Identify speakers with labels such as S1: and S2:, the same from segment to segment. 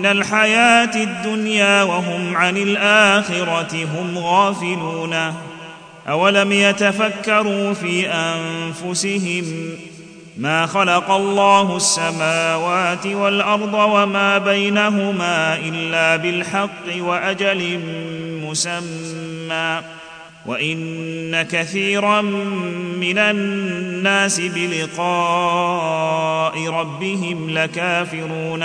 S1: من الحياة الدنيا وهم عن الآخرة هم غافلون أولم يتفكروا في أنفسهم ما خلق الله السماوات والأرض وما بينهما إلا بالحق وأجل مسمى وان كثيرا من الناس بلقاء ربهم لكافرون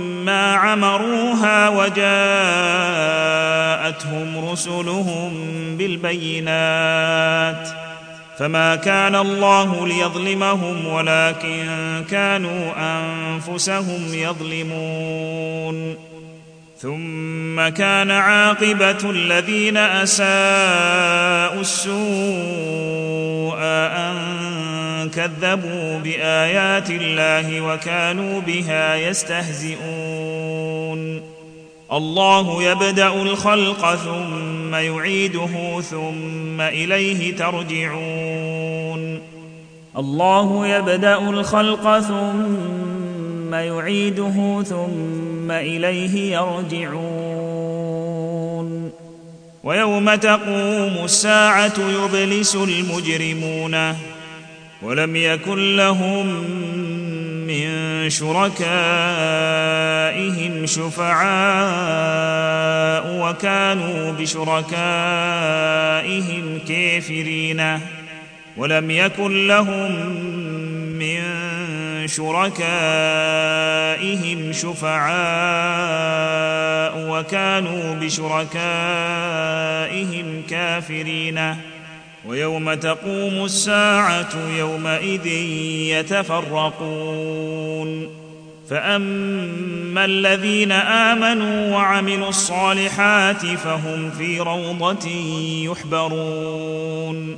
S1: ما عمروها وجاءتهم رسلهم بالبينات فما كان الله ليظلمهم ولكن كانوا انفسهم يظلمون ثم كان عاقبة الذين أساءوا السوء أن كذبوا بآيات الله وكانوا بها يستهزئون الله يبدأ الخلق ثم يعيده ثم إليه ترجعون الله يبدأ الخلق ثم يعيده ثم اليه يرجعون ويوم تقوم الساعه يبلس المجرمون ولم يكن لهم من شركائهم شفعاء وكانوا بشركائهم كافرين ولم يكن لهم شركائهم شفعاء وكانوا بشركائهم كافرين ويوم تقوم الساعه يومئذ يتفرقون فاما الذين امنوا وعملوا الصالحات فهم في روضه يحبرون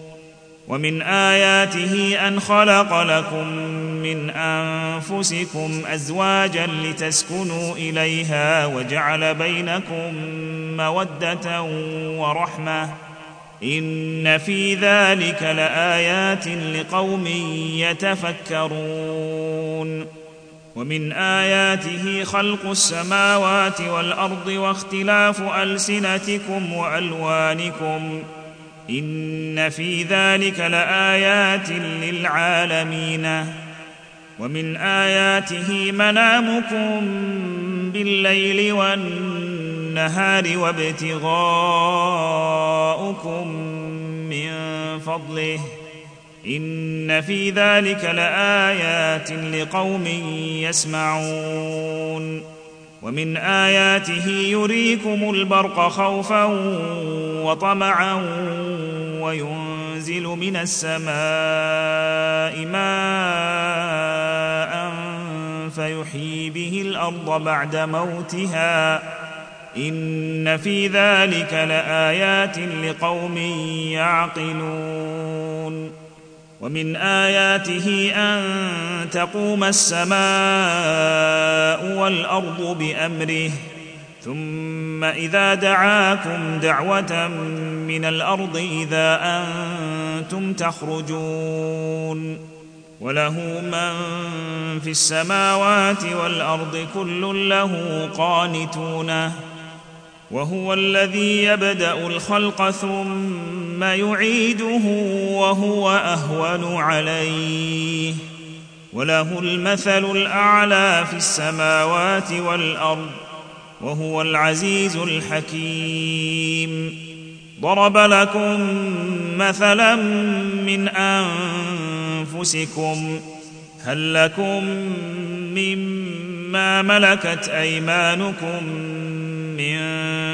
S1: ومن اياته ان خلق لكم من انفسكم ازواجا لتسكنوا اليها وجعل بينكم موده ورحمه ان في ذلك لايات لقوم يتفكرون ومن اياته خلق السماوات والارض واختلاف السنتكم والوانكم ان في ذلك لايات للعالمين ومن اياته منامكم بالليل والنهار وابتغاؤكم من فضله ان في ذلك لايات لقوم يسمعون ومن اياته يريكم البرق خوفا وطمعا وينزل من السماء ماء فيحيي به الارض بعد موتها ان في ذلك لايات لقوم يعقلون ومن اياته ان تقوم السماء والارض بامره ثم اذا دعاكم دعوه من الارض اذا انتم تخرجون وله من في السماوات والارض كل له قانتونه وهو الذي يبدا الخلق ثم ثم يعيده وهو اهون عليه وله المثل الاعلى في السماوات والارض وهو العزيز الحكيم ضرب لكم مثلا من انفسكم هل لكم مما ملكت ايمانكم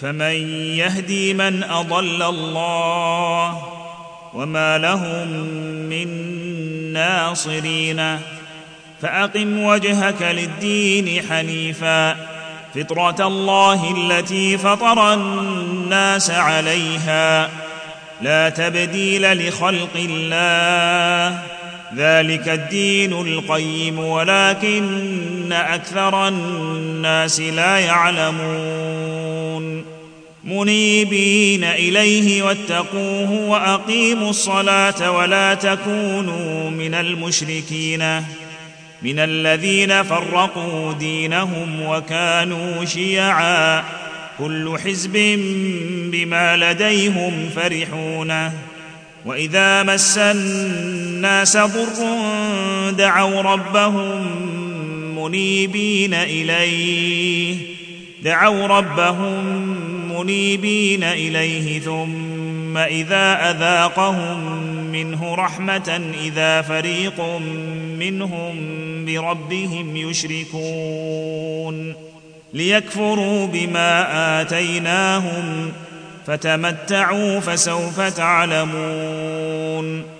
S1: فمن يهدي من اضل الله وما لهم من ناصرين فاقم وجهك للدين حنيفا فطره الله التي فطر الناس عليها لا تبديل لخلق الله ذلك الدين القيم ولكن اكثر الناس لا يعلمون منيبين اليه واتقوه واقيموا الصلاه ولا تكونوا من المشركين من الذين فرقوا دينهم وكانوا شيعا كل حزب بما لديهم فرحون واذا مس الناس ضر دعوا ربهم منيبين اليه دعوا ربهم منيبين اليه ثم اذا اذاقهم منه رحمه اذا فريق منهم بربهم يشركون ليكفروا بما اتيناهم فتمتعوا فسوف تعلمون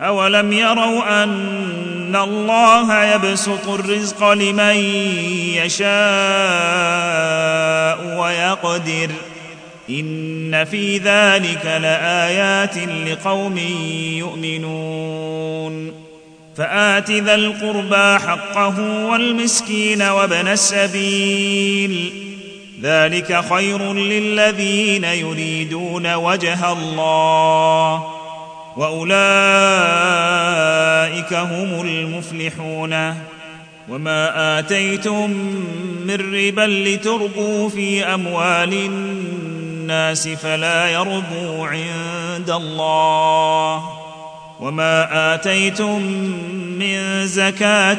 S1: اولم يروا ان الله يبسط الرزق لمن يشاء ويقدر ان في ذلك لايات لقوم يؤمنون فات ذا القربى حقه والمسكين وابن السبيل ذلك خير للذين يريدون وجه الله واولئك هم المفلحون وما اتيتم من ربا لتربوا في اموال الناس فلا يربو عند الله وما اتيتم من زكاه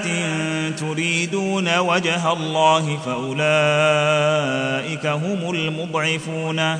S1: تريدون وجه الله فاولئك هم المضعفون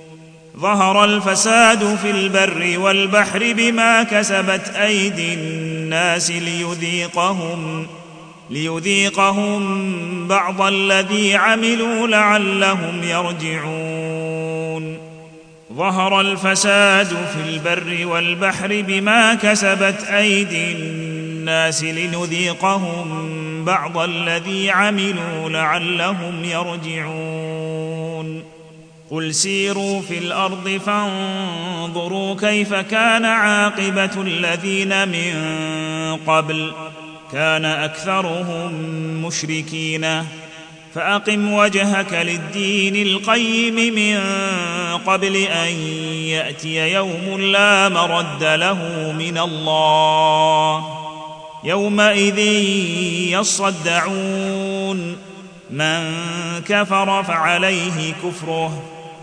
S1: ظهر الفساد في البر والبحر بما كسبت ايدي الناس ليذيقهم ليذيقهم بعض الذي عملوا لعلهم يرجعون ظهر الفساد في البر والبحر بما كسبت ايدي الناس لنذيقهم بعض الذي عملوا لعلهم يرجعون قل سيروا في الارض فانظروا كيف كان عاقبه الذين من قبل كان اكثرهم مشركين فاقم وجهك للدين القيم من قبل ان ياتي يوم لا مرد له من الله يومئذ يصدعون من كفر فعليه كفره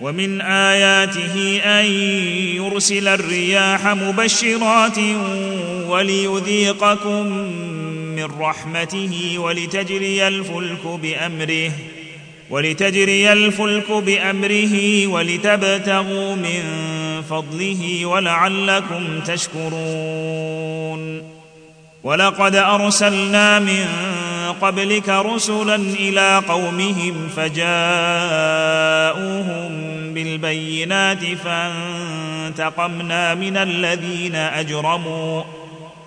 S1: ومن اياته ان يرسل الرياح مبشرات وليذيقكم من رحمته ولتجري الفلك بامره ولتجري الفلك بامره ولتبتغوا من فضله ولعلكم تشكرون ولقد ارسلنا من قبلك رسلا إلى قومهم فجاءوهم بالبينات فانتقمنا من الذين أجرموا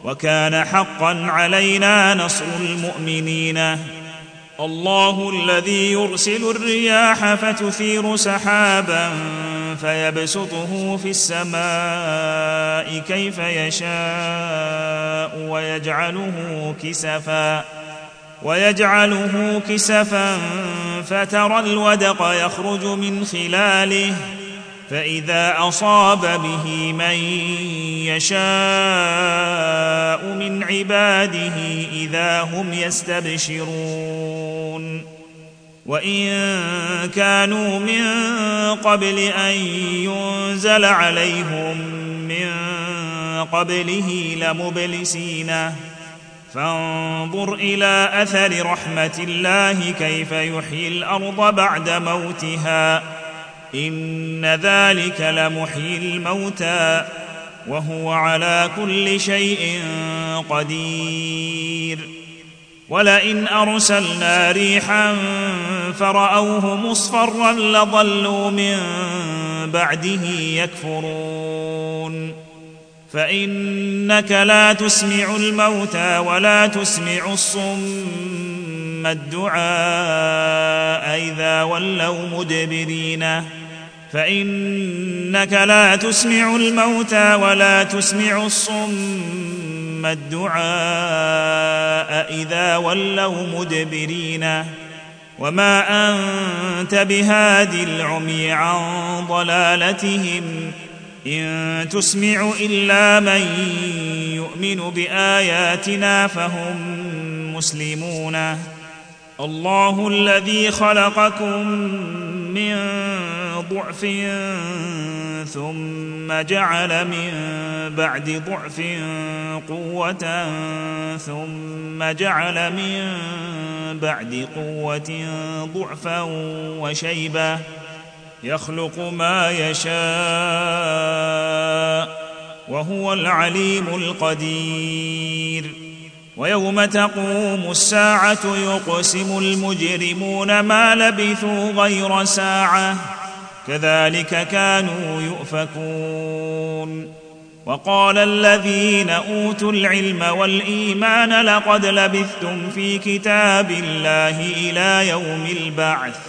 S1: وكان حقا علينا نصر المؤمنين الله الذي يرسل الرياح فتثير سحابا فيبسطه في السماء كيف يشاء ويجعله كسفا ويجعله كسفا فترى الودق يخرج من خلاله فاذا اصاب به من يشاء من عباده اذا هم يستبشرون وان كانوا من قبل ان ينزل عليهم من قبله لمبلسينه فانظر الى اثر رحمه الله كيف يحيي الارض بعد موتها ان ذلك لمحيي الموتى وهو على كل شيء قدير ولئن ارسلنا ريحا فراوه مصفرا لظلوا من بعده يكفرون فانك لا تسمع الموتى ولا تسمع الصم الدعاء اذا ولوا مدبرين فانك لا تسمع الموتى ولا تسمع الصم الدعاء اذا ولوا مدبرين وما انت بهادي العمي عن ضلالتهم ان تسمع الا من يؤمن باياتنا فهم مسلمون الله الذي خلقكم من ضعف ثم جعل من بعد ضعف قوه ثم جعل من بعد قوه ضعفا وشيبه يخلق ما يشاء وهو العليم القدير ويوم تقوم الساعه يقسم المجرمون ما لبثوا غير ساعه كذلك كانوا يؤفكون وقال الذين اوتوا العلم والايمان لقد لبثتم في كتاب الله الى يوم البعث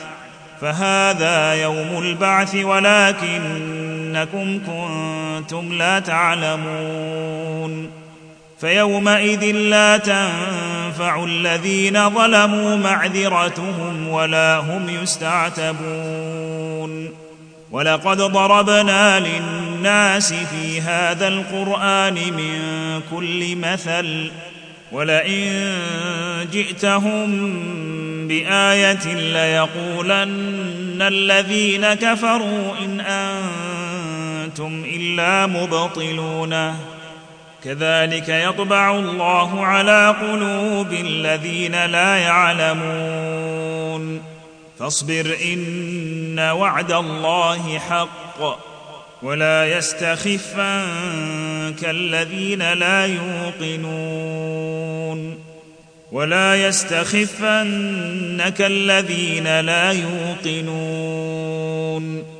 S1: فهذا يوم البعث ولكنكم كنتم لا تعلمون فيومئذ لا تنفع الذين ظلموا معذرتهم ولا هم يستعتبون ولقد ضربنا للناس في هذا القران من كل مثل ولئن جئتهم بايه ليقولن الذين كفروا ان انتم الا مبطلون كذلك يطبع الله على قلوب الذين لا يعلمون فاصبر ان وعد الله حق ولا يستخفنك الذين لا يوقنون ولا يستخفنك الذين لا يوقنون